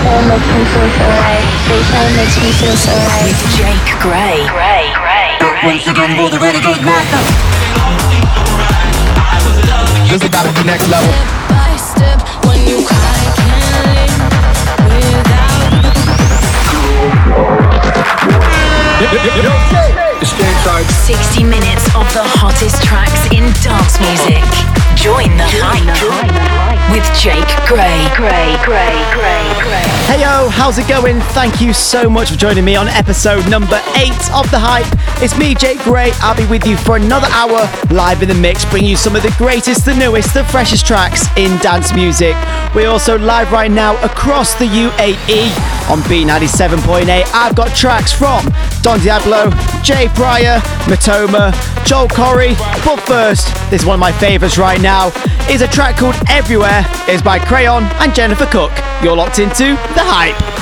Baseline makes me feel so right. Baseline makes me feel so right. With Jake Gray. Gray, Gray, Gray. Once again, move the renegade master. This has gotta be next level. By step, when you cry, can't live without. It's game time. 60 minutes of the hottest tracks in dance music. Join the hype with Jake Gray. Gray, Gray, Gray, Gray. Hey yo, how's it going? Thank you so much for joining me on episode number 8 of The Hype. It's me, Jake Gray. I'll be with you for another hour live in the mix, bringing you some of the greatest, the newest, the freshest tracks in dance music. We're also live right now across the UAE on Beat 97.8. I've got tracks from Don Diablo, Jay Pryor, Matoma, Joel Corry. But first, this is one of my favourites right now. Is a track called Everywhere. It's by Cr3on and Jennifer Cook. You're locked into The Hype.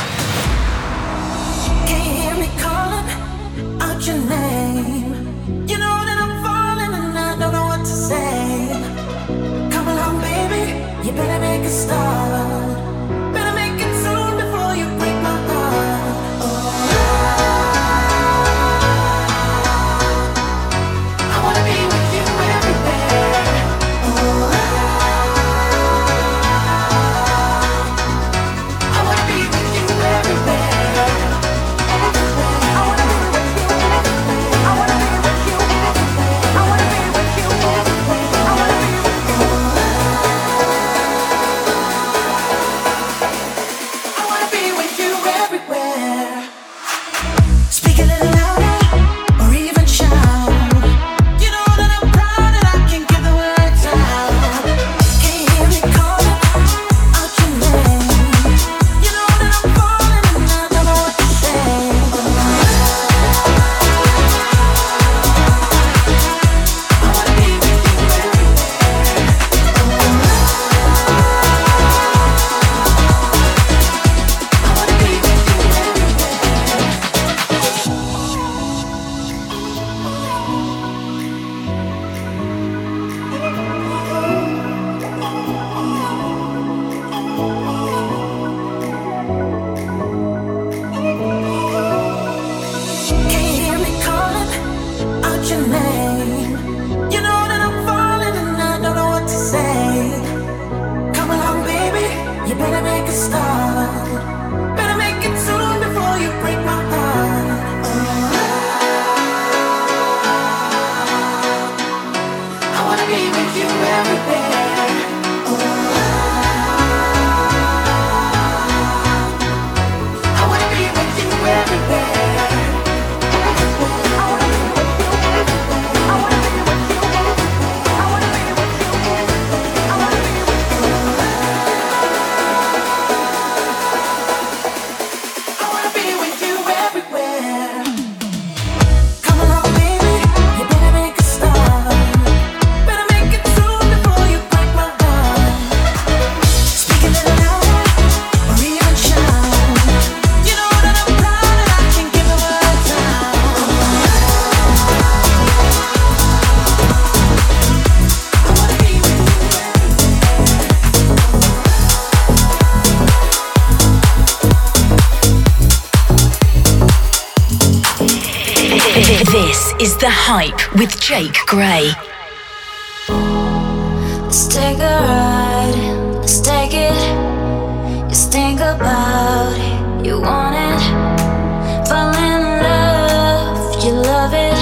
The Hype with Jake Gray. Let's take a ride, let's take it. Think about it, you want it. Fall in love, you love it.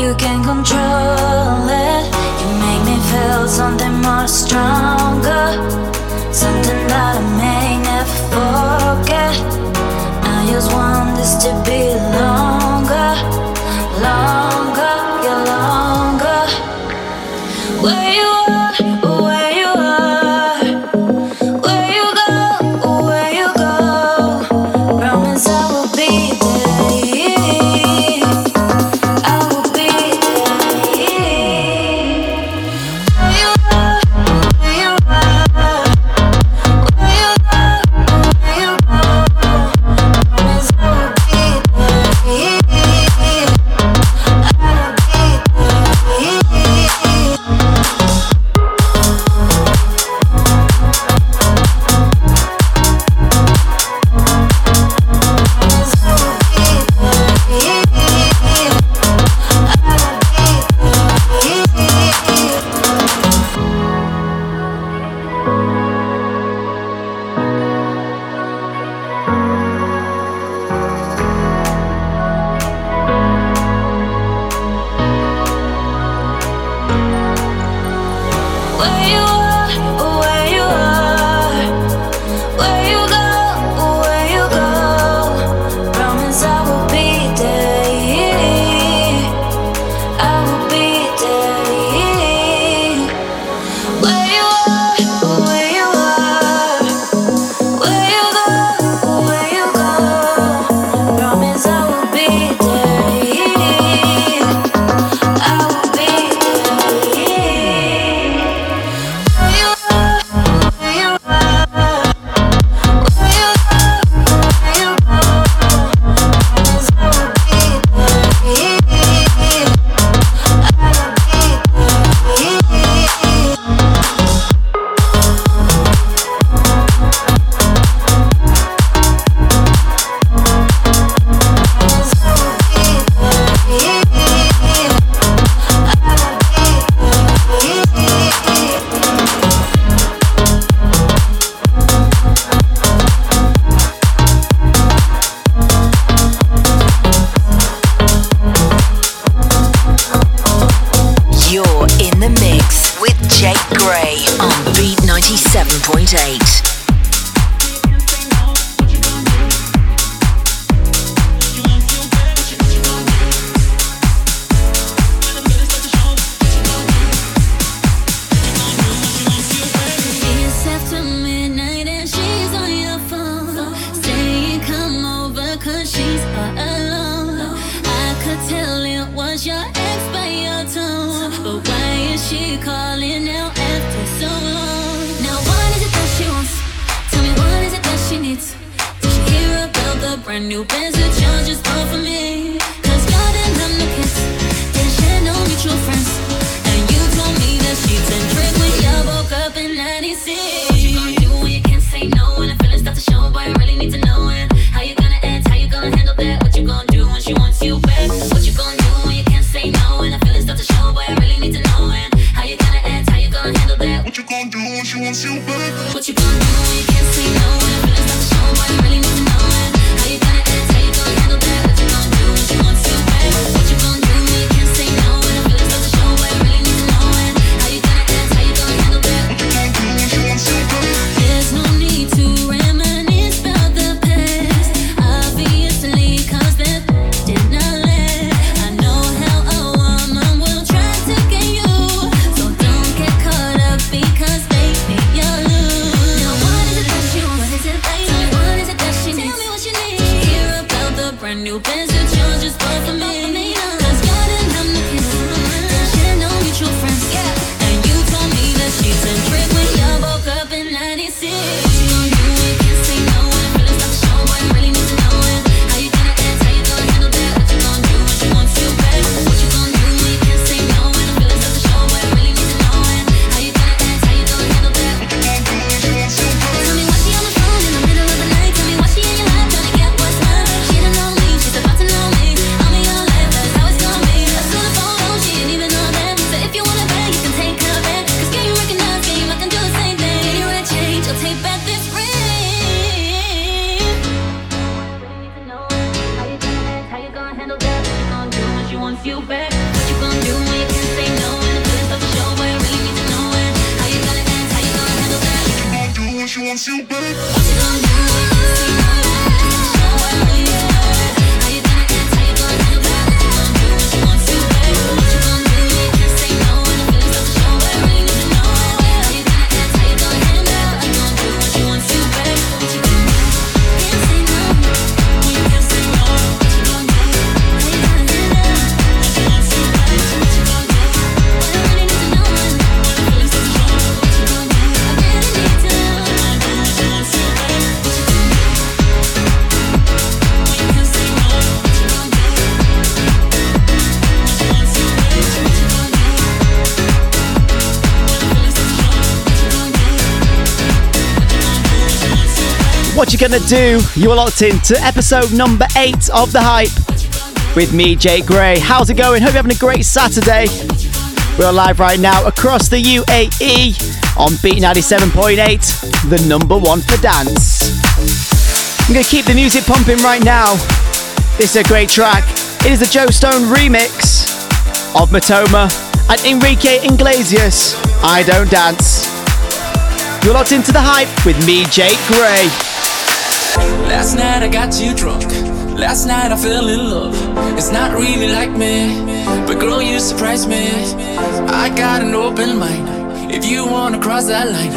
You can control it. You make me feel something more stronger. A new Benz What you gonna do when you can't say no in the place of a show where you really need to know it? How you gonna dance? How you gonna handle that? What you gonna do What she wants you back? What you gonna do? what you gonna do? You are locked in to episode number eight of The Hype with me, Jake Gray. How's it going? Hope you're having a great Saturday. We're live right now across the UAE on Beat 97.8, the number one for dance. I'm gonna keep the music pumping right now. This is a great track. It is the Joe Stone remix of Matoma and Enrique Iglesias. I don't dance. You're locked into the hype with me, Jake Gray. Last night I got you drunk. Last night I fell in love. It's not really like me, but girl, you surprised me. I got an open mind. If you wanna cross that line,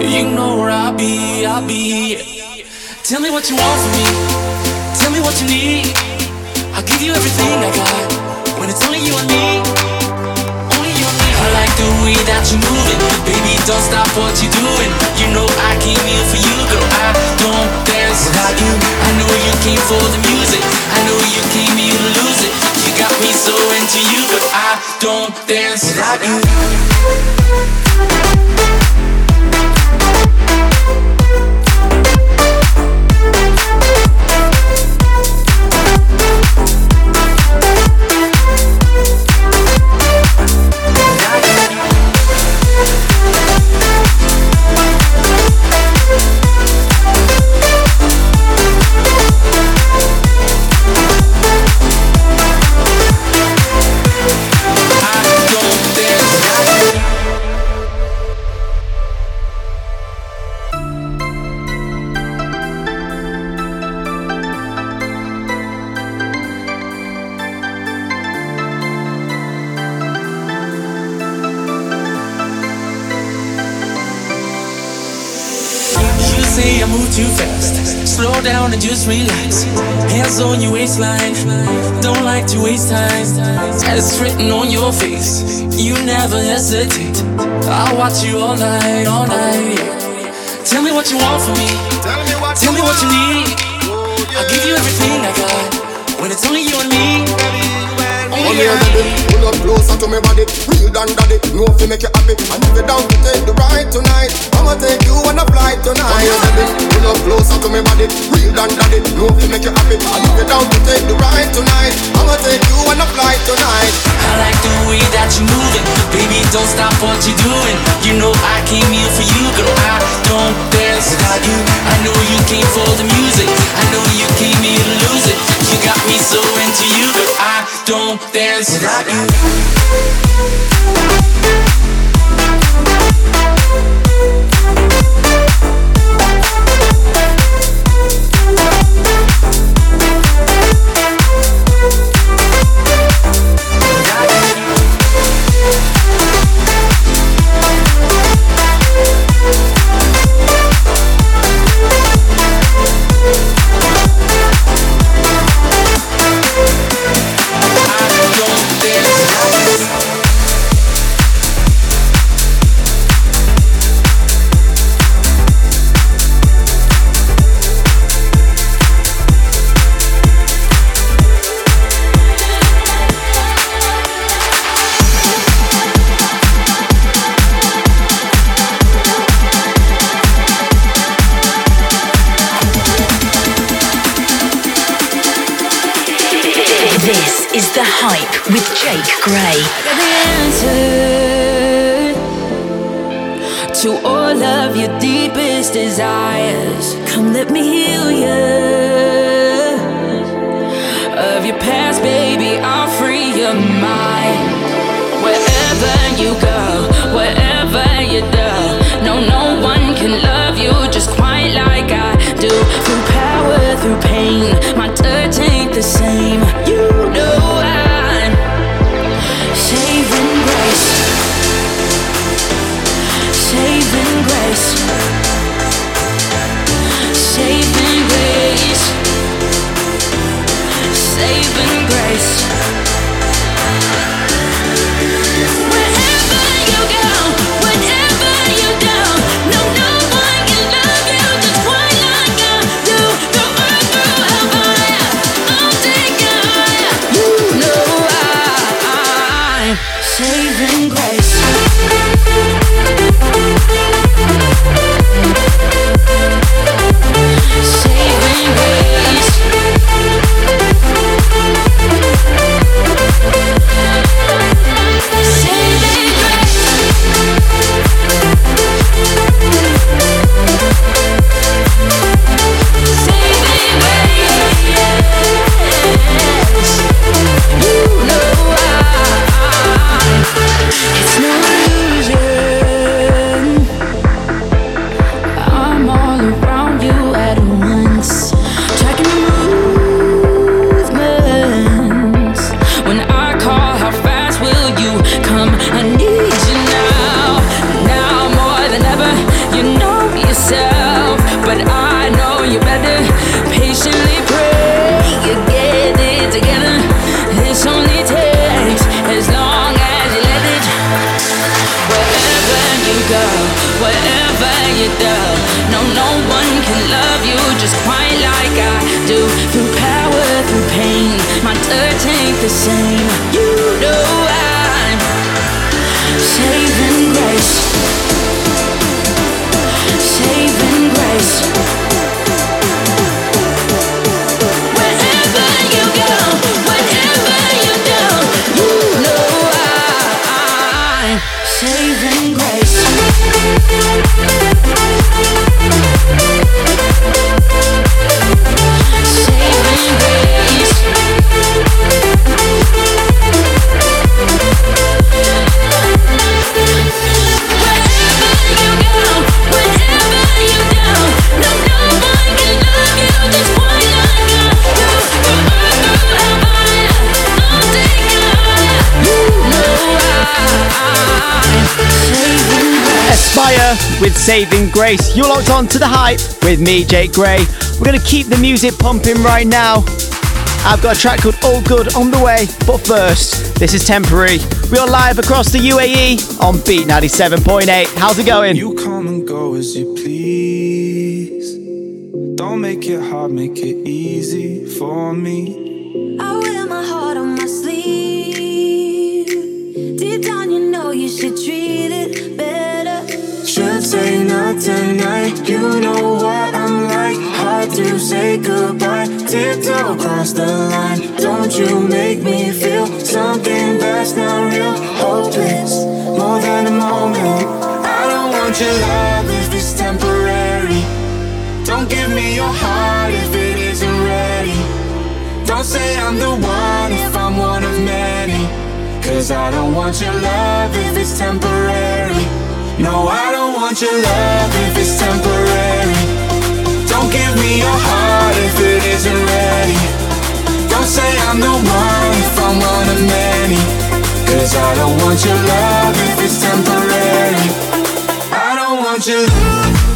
you know where I'll be, I'll be. Tell me what you want from me. Tell me what you need. I'll give you everything I got when it's only you and me the way that you're moving Baby, don't stop what you're doing You know I came here for you came for the music. I know you came here to lose it. You got me so into you, but I don't dance like you. what you're doing. You know I came here for you, girl. I don't dance without you. I know you came for the music. I know you came here to lose it. You got me so into you, girl. I don't dance without you. with Saving Grace. You're locked on to the hype with me, Jake Gray. We're going to keep the music pumping right now. I've got a track called All Good on the way, but first, this is temporary. We are live across the UAE on Beat 97.8. How's it going? You come and go as you please. Don't make it hard, make it easy for me. I wear my heart on my sleeve. Deep down, you know you should treat it say not tonight. You know what I'm like. Hard to say goodbye. Tiptoe across the line. Don't you make me feel something that's not real. Hopeless, more than a moment. I don't want your love if it's temporary. Don't give me your heart if it isn't ready. Don't say I'm the one if I'm one of many. Cause I don't want your love if it's temporary. No, I don't want your love if it's temporary. Don't give me your heart if it isn't ready. Don't say I'm the one if I'm one of many. Cause I don't want your love if it's temporary. I don't want your love.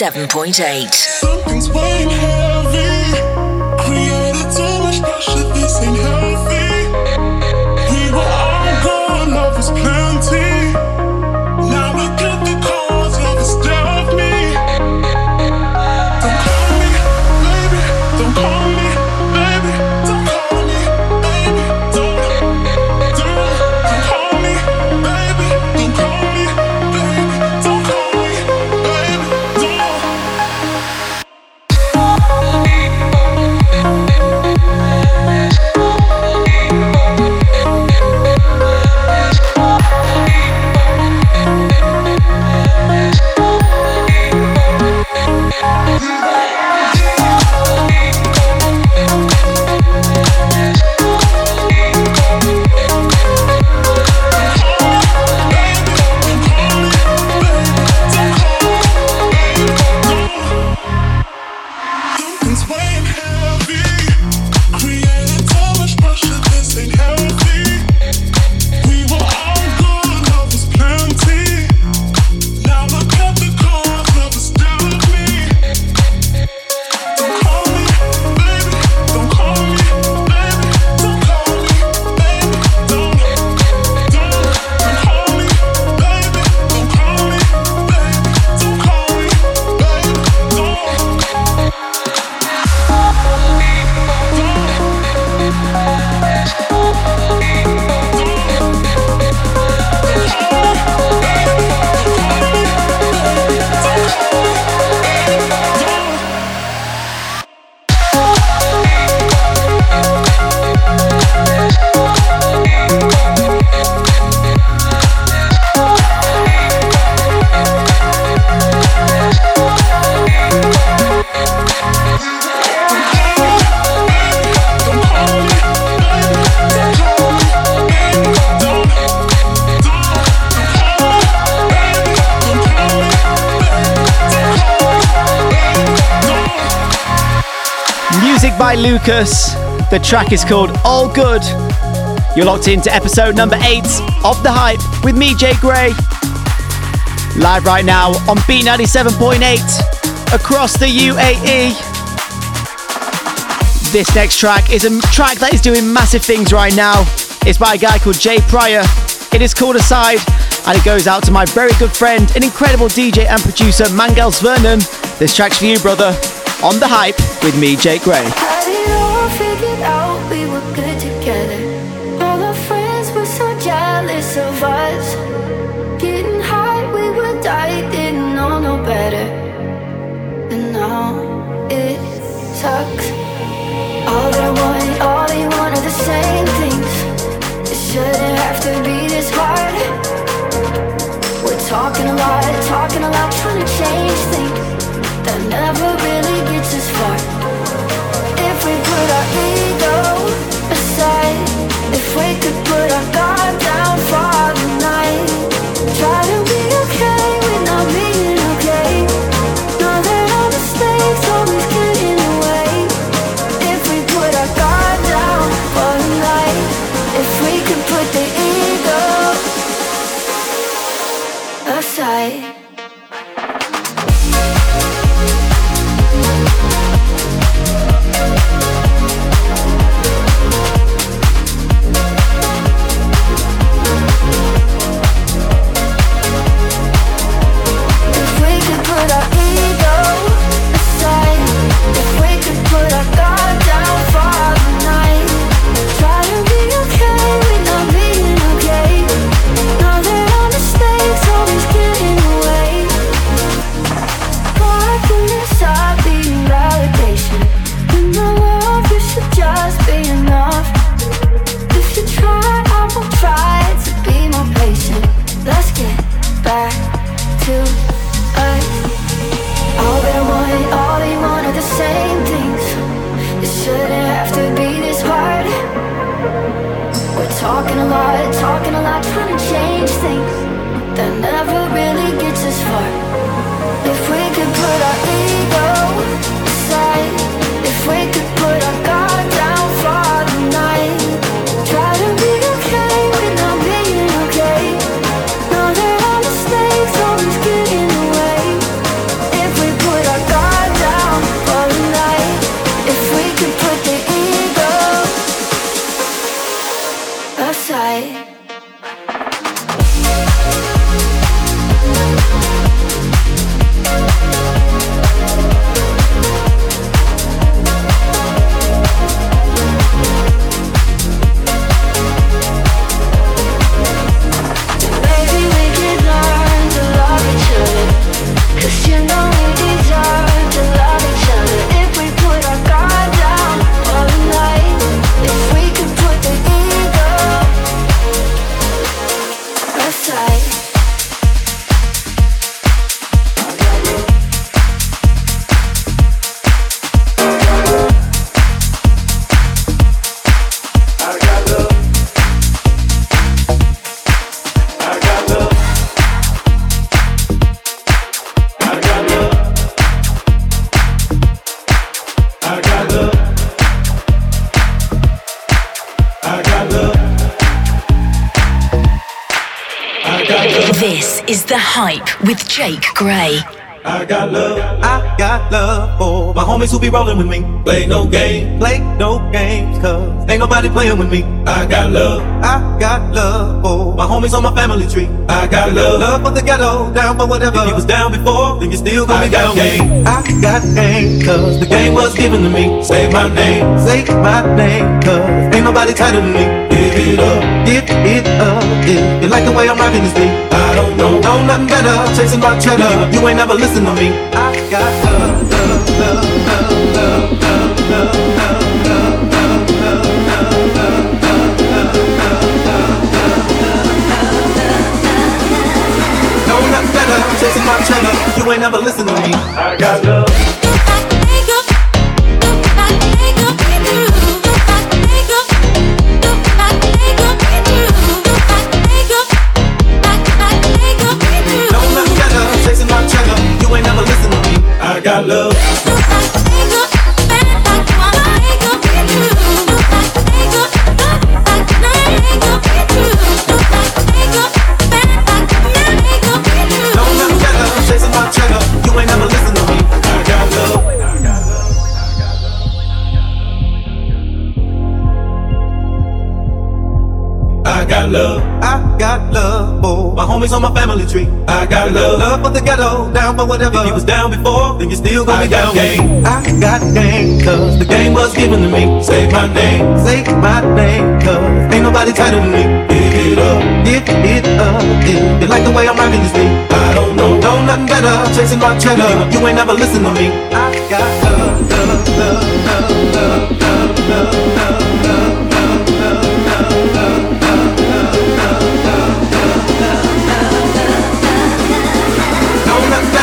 97.8. The track is called All Good. You're locked into episode number eight of The Hype with me, Jake Gray. Live right now on Beat 97.8 across the UAE. This next track is a track that is doing massive things right now. It's by a guy called Jay Pryor. It is called Aside, and it goes out to my very good friend and incredible DJ and producer Mangels Vernon. This track's for you, brother. On the hype with me, Jake Gray. Talking a lot, talking a lot, trying to change things that never really gets us far. If we put our aside. Got love, I got love for my homies who be rolling with me. Play no game, play no games, cause ain't nobody playing with me. I got love, I got love for my homies on my family tree. I got love, love for the ghetto, down for whatever. If you was down before, then you still gonna be down with me. I got game, cause the game was given to me. Say my name, say my name, cause ain't nobody tighter than me. Give it up, give it up, if you like the way I'm rocking this thing? I don't know, know nothing better, chasing my cheddar. You ain't never listen to me. I got love, love, love, love, love, love, love, love, love, love, love, love, nothing better, chasing my cheddar. You ain't never listen to me. I got love. family tree. I got love, love for the ghetto, down for whatever. If you was down before, then you still gonna I be down. Game. I got game, cause the game was given to me. Say my name, say my name, cause ain't nobody tighter than me. Give it up, give it up. If you like the way I'm rocking this beat? I don't know, know nothing better. Chasing my cheddar, you ain't never listen to me. I got love, love, love, love, love, love, love, love, love, love, love.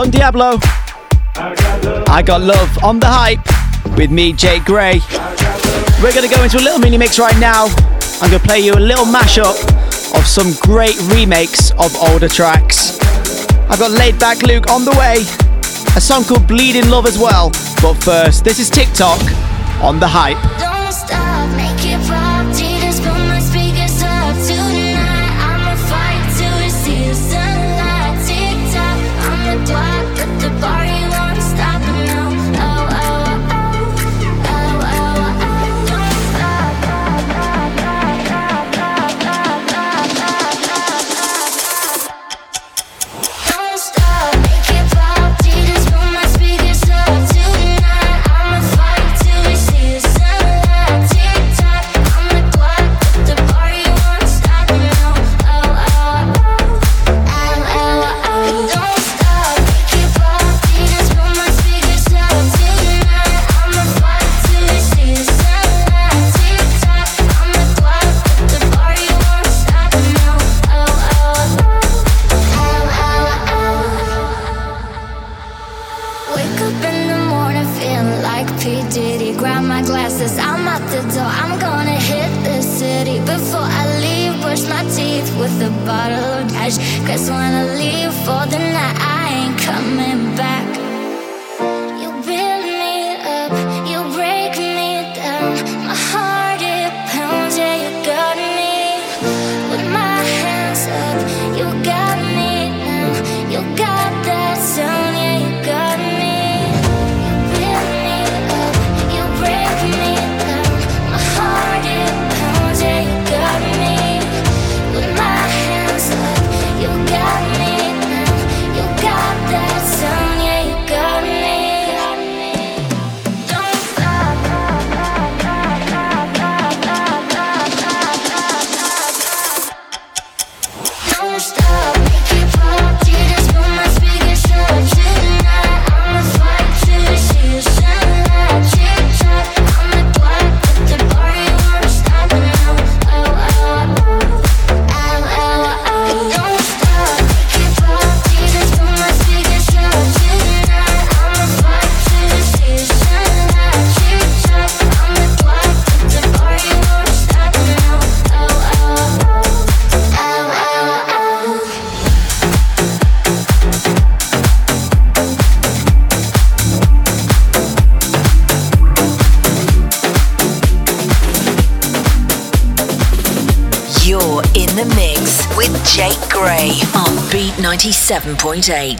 Don Diablo. I got love, I got love on the hype with me, Jake Gray. We're going to go into a little mini mix right now. I'm going to play you a little mashup of some great remakes of older tracks. I've got Laidback Luke on the way, a song called Bleeding Love as well. But first, this is TikTok on the hype. 7.8.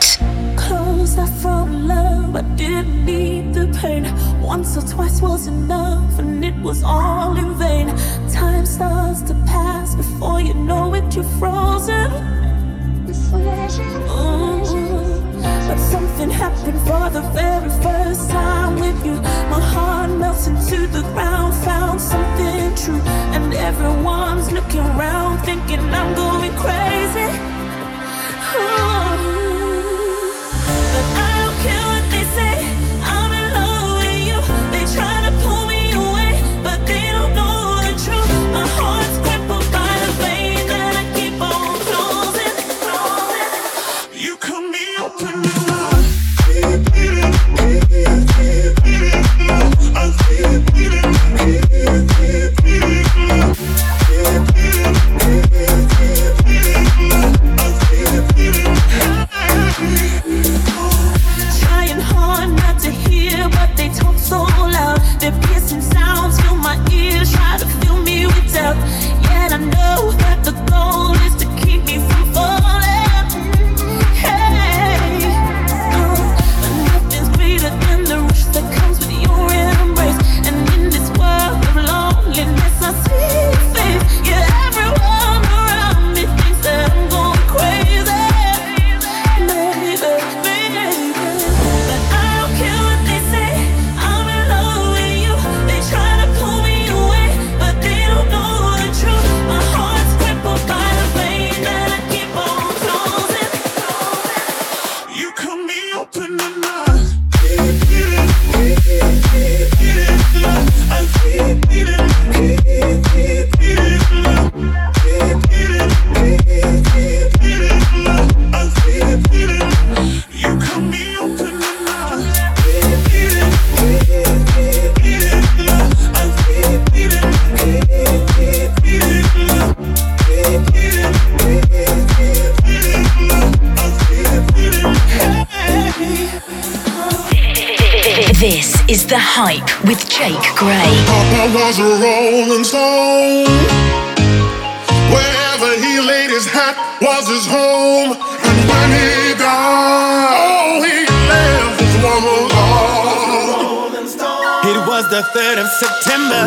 was the 3rd of September.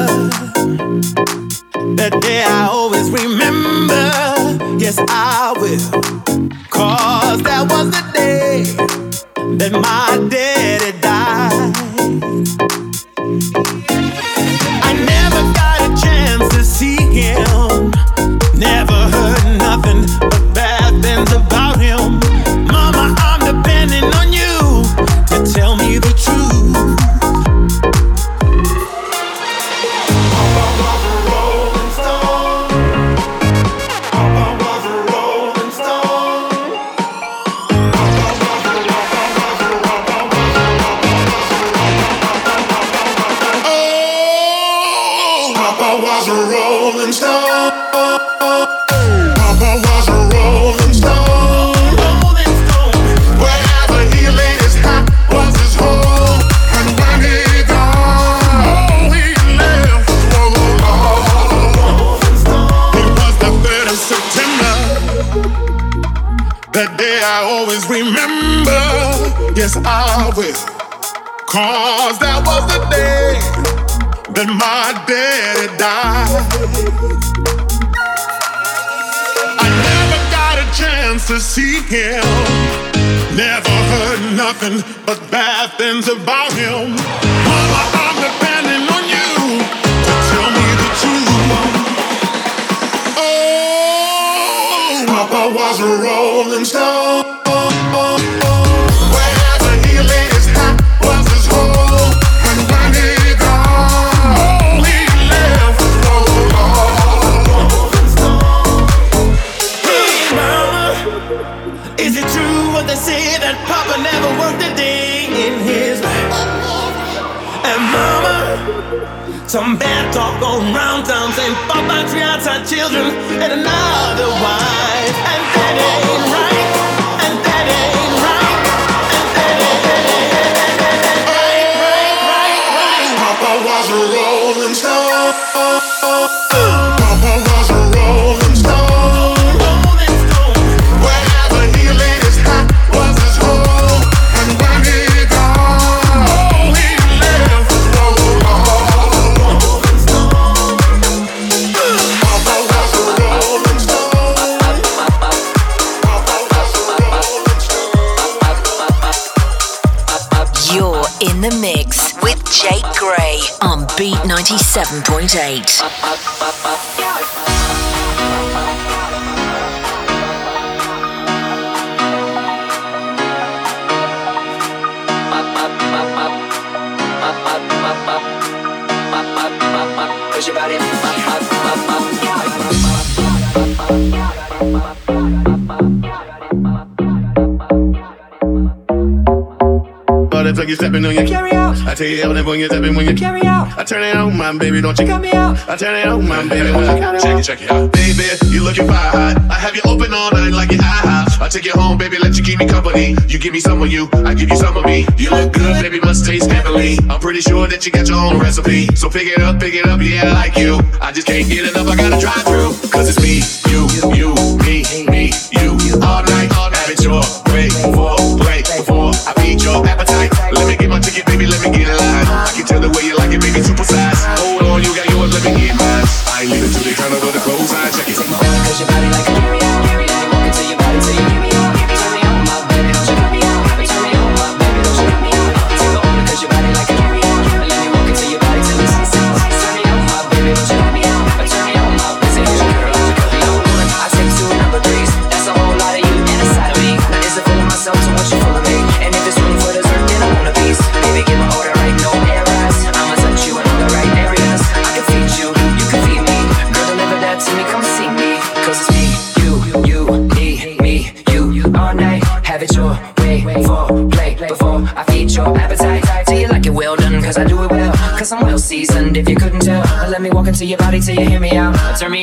That day I always remember. Yes, I will. Cause that was the day that my daddy him. Never heard nothing but bad things about him. Some bad talk going round town saying fuck my three outside children and another wife, and that ain't right. 7.8. like you stepping on your carry out. I tell you everything when you're stepping when you carry out. I turn it on, my baby, don't you cut me out. I turn it on, my baby, don't you cut it check. It, check it out. Baby, you looking fire hot. I have you open all night like an IHOP. I take you home, baby, let you keep me company. You give me some of you, I give you some of me. You look good, baby, must taste heavenly. I'm pretty sure that you got your own recipe. So pick it up, pick it up, yeah, I like you. I just can't get enough, I gotta drive through. Cause it's me, you, you.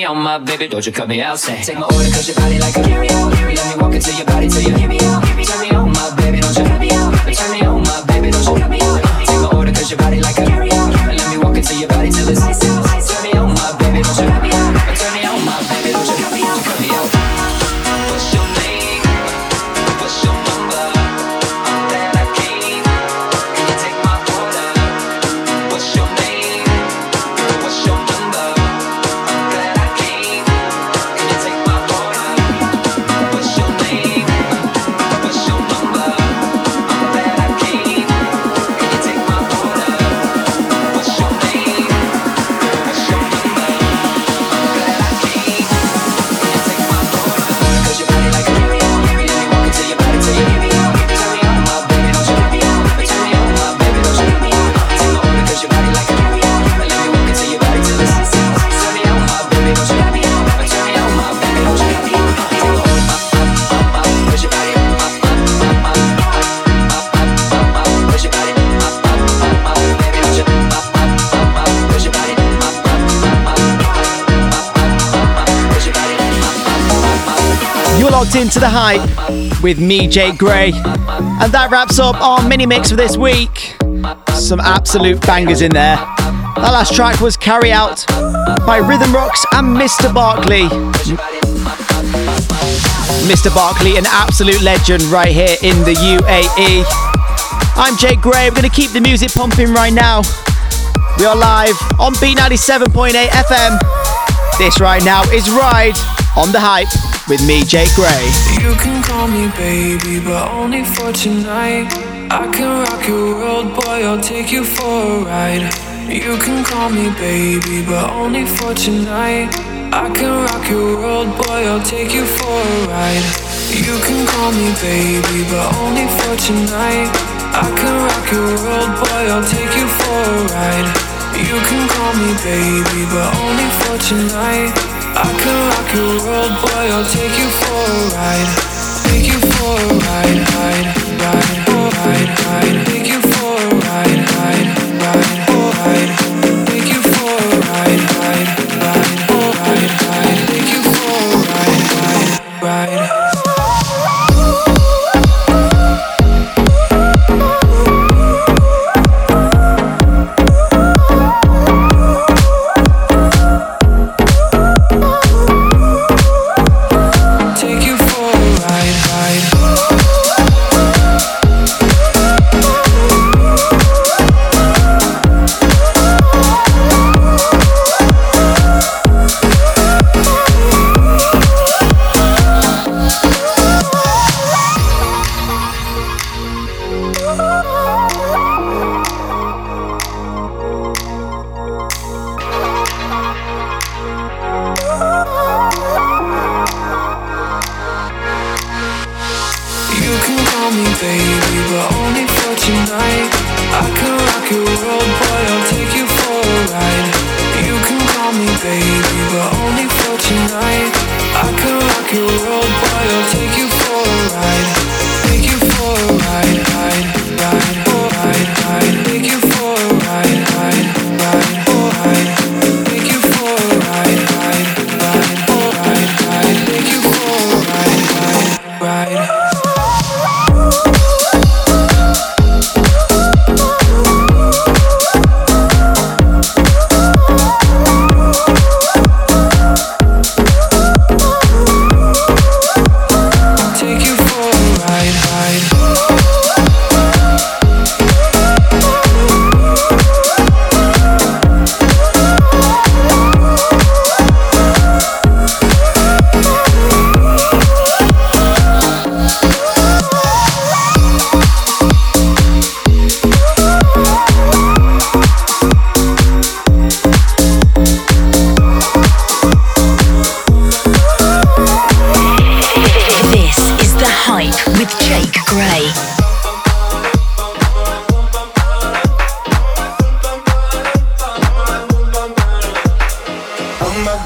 on my baby, don't you cut me out, say. Take my order, cause your body like a carry-out Let me walk into your body till you hear me out. Locked into the hype with me, Jake Gray. And that wraps up our mini mix for this week. Some absolute bangers in there. That last track was Carry Out by Rhythm Rocks and Mr. Barclay. Mr. Barclay, an absolute legend right here in the UAE. I'm Jake Gray. We're going to keep the music pumping right now. We are live on Beat 97.8 FM. This right now is Ride on the Hype with me, Jake Gray. You can call me baby, but only for tonight. I can rock your world, boy, I'll take you for a ride. You can call me baby, but only for tonight. I can rock your world, boy, I'll take you for a ride. You can call me baby, but only for tonight. I can rock your world, boy, I'll take you for a ride. You can call me baby, but only for tonight. I can rock your world, boy, I'll take you for a ride. Take you for a ride, ride, ride, ride, ride. Take you for a ride, ride, ride, ride.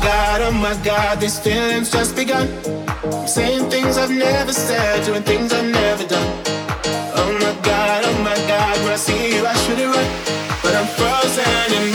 God, oh my god, these feelings just begun. I'm saying things I've never said, doing things I've never done. Oh my god, oh my god, when I see you, I should it run. But I'm frozen in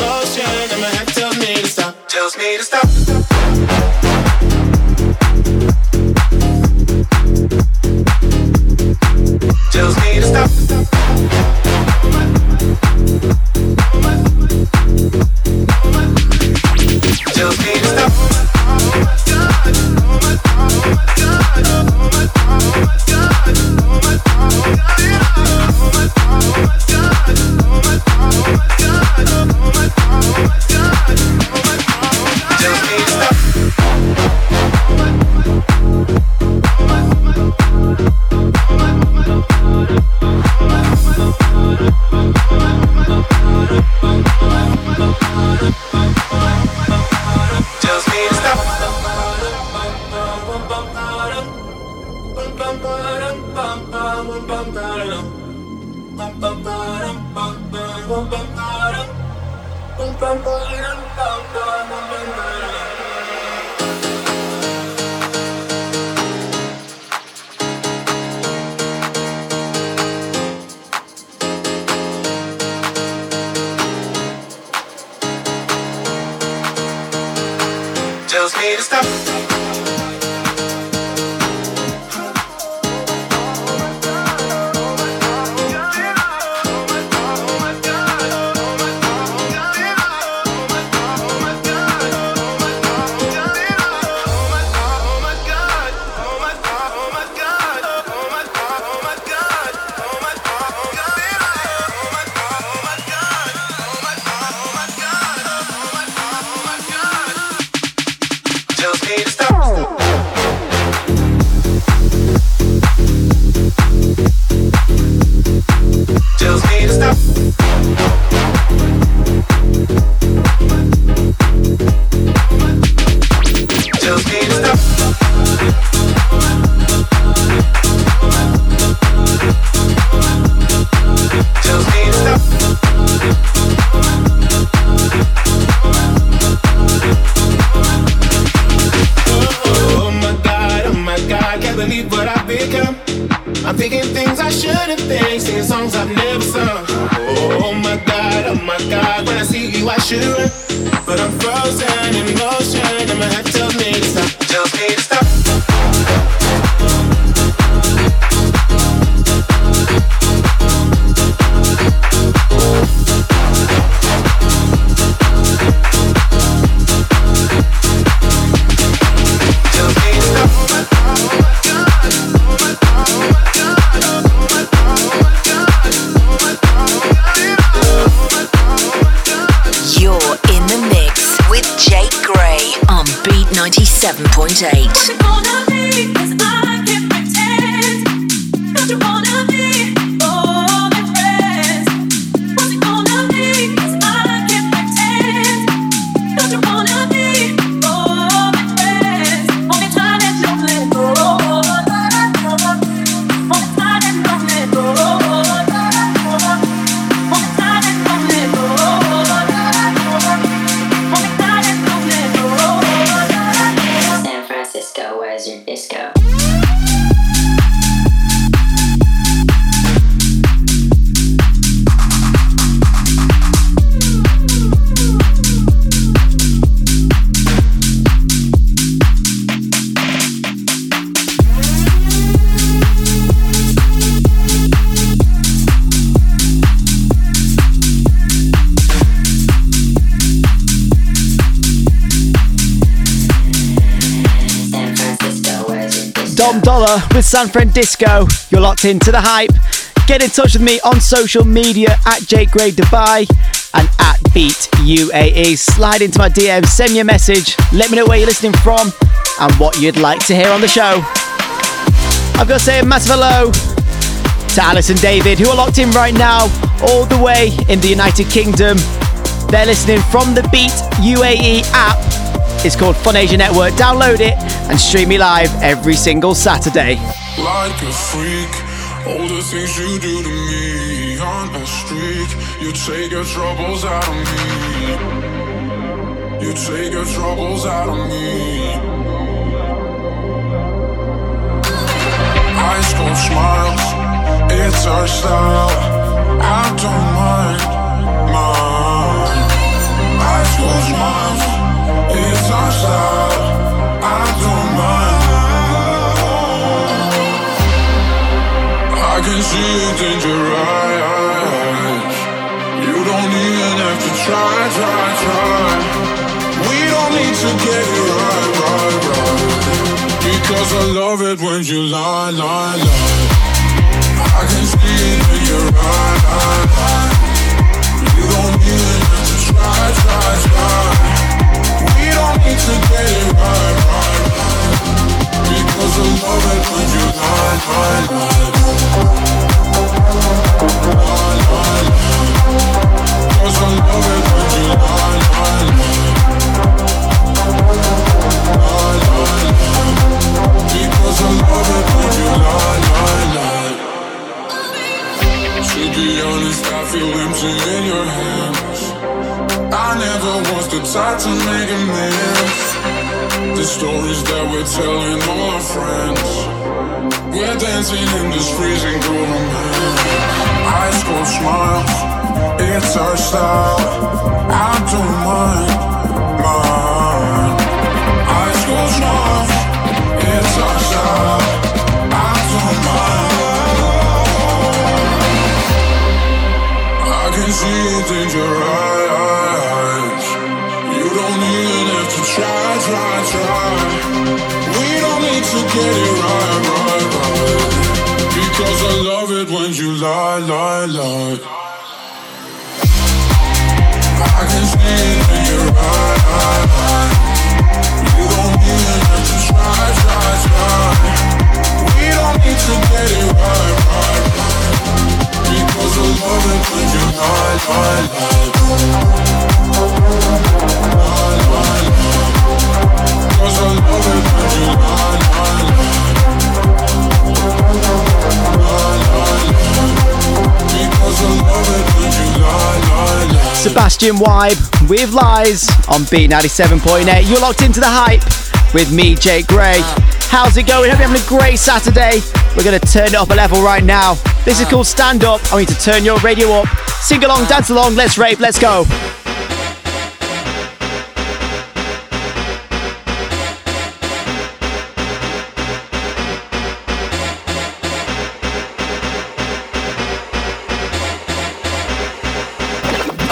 with San Francisco. You're locked into the hype. Get in touch with me on social media at Jake Gray Dubai and at Beat UAE. Slide into my DM, send me a message, let me know where you're listening from and what you'd like to hear on the show. I've got to say a massive hello to Alice and David, who are locked in right now, all the way in the United Kingdom. They're listening from the Beat UAE app. It's called Fun Asia Network. Download it and stream me live every single Saturday. like a freak. All the things you do to me on. You take your troubles out of me. You take your troubles out of me. High school smiles, it's our style. I don't mind, mind. High school smiles, our style. I don't mind. I can see it in your eyes. You don't even have to try, try, try. We don't need to get it right, right, right. Because I love it when you lie, lie, lie. I can see it in your eyes. You don't even have to try, try, try need to get it right, right, right. Because I love you lie, lie, lie. Lie, lie, lie. Because love you lie, lie, lie. Lie, lie, lie. Because love you lie, lie, lie. To be honest, I feel empty in your hands make never mess. The type to make amends. The stories that we're telling all our friends. We're dancing in this freezing cold. High school smiles, it's our style. I don't mind, mind. High school smiles, it's our style. I don't mind. Can see it in your eyes. You don't even have to try, try, try. We don't need to get it right, right, right. Because I love it when you lie, lie, lie. I can see it in your eyes. You don't even have to try, try, try. We don't need to get it right, right, right. Sebastian Wibe with Lies on Beat 97.8. You're locked into the hype with me, Jake Gray. How's it going? Hope you're having a great Saturday. We're going to turn it up a level right now. This is called Stand Up. I need to turn your radio up. Sing along, dance along, let's rave, let's go.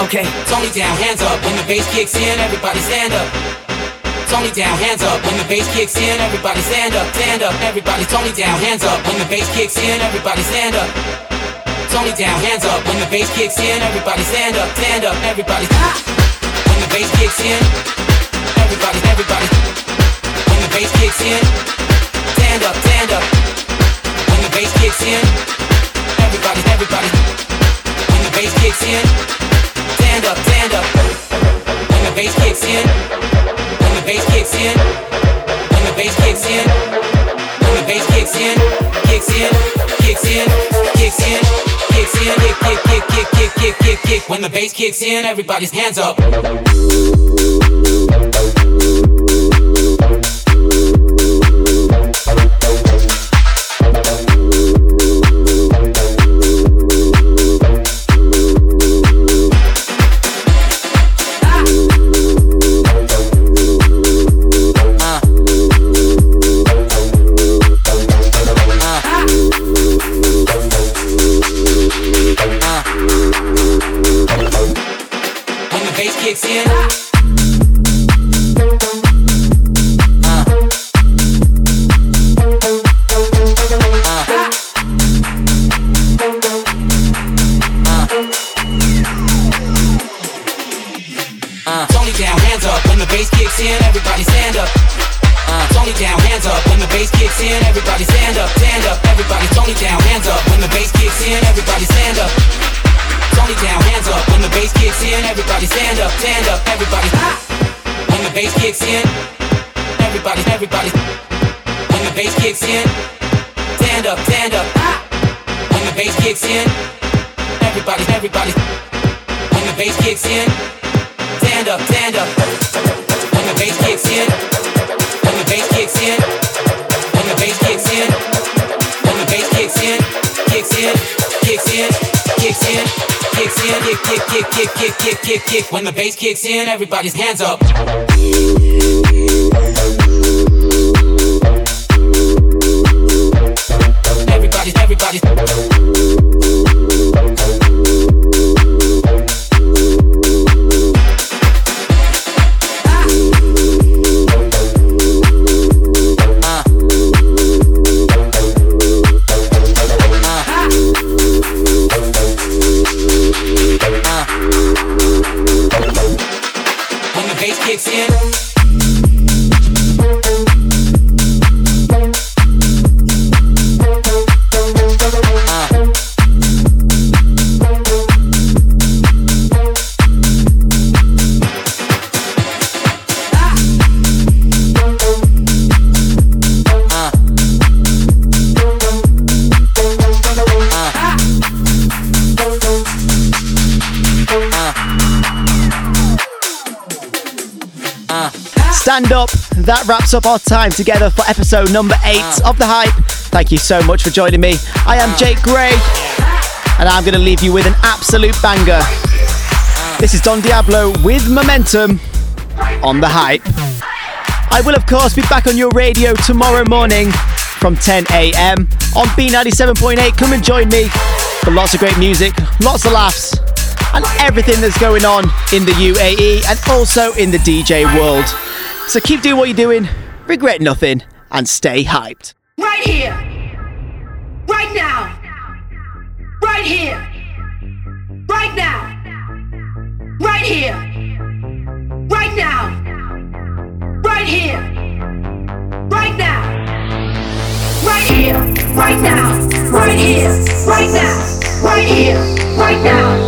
Okay, Tony down, hands up. When the bass kicks in, everybody stand up. Tony down, hands up. When the bass kicks in, everybody stand up, stand up. Everybody, Tony down, hands up. When the bass kicks in, everybody stand up. Tony down, hands up. When the bass kicks in, everybody stand up, stand up. Everybody, ah! when the bass kicks in, everybody, everybody. When the bass kicks in, stand up, stand up. When the bass kicks in, everybody, everybody. When the bass kicks in, stand up, stand up. When the bass kicks in, bass kicks in, when the bass kicks in, when the bass kicks in, kicks in, kicks in, kicks in, kicks in, kick, kick, kick, kick, kick, kick, kick, kick. When the bass kicks in, everybody's hands up. The bass kicks in, everybody's hands up. Everybody, everybody. Stand up. That wraps up our time together for episode number eight of The Hype. Thank you so much for joining me. I am Jake Gray, and I'm going to leave you with an absolute banger. This is Don Diablo with Momentum on The Hype. I will, of course, be back on your radio tomorrow morning from 10 a.m. on Beat 97.8. Come and join me for lots of great music, lots of laughs, and everything that's going on in the UAE and also in the DJ world. So keep doing what you're doing, regret nothing, and stay hyped. Right here. Right now. Right here. Right now. Right here. Right now. Right here. Right now. Right here. Right now. Right here. Right now. Right here. Right now.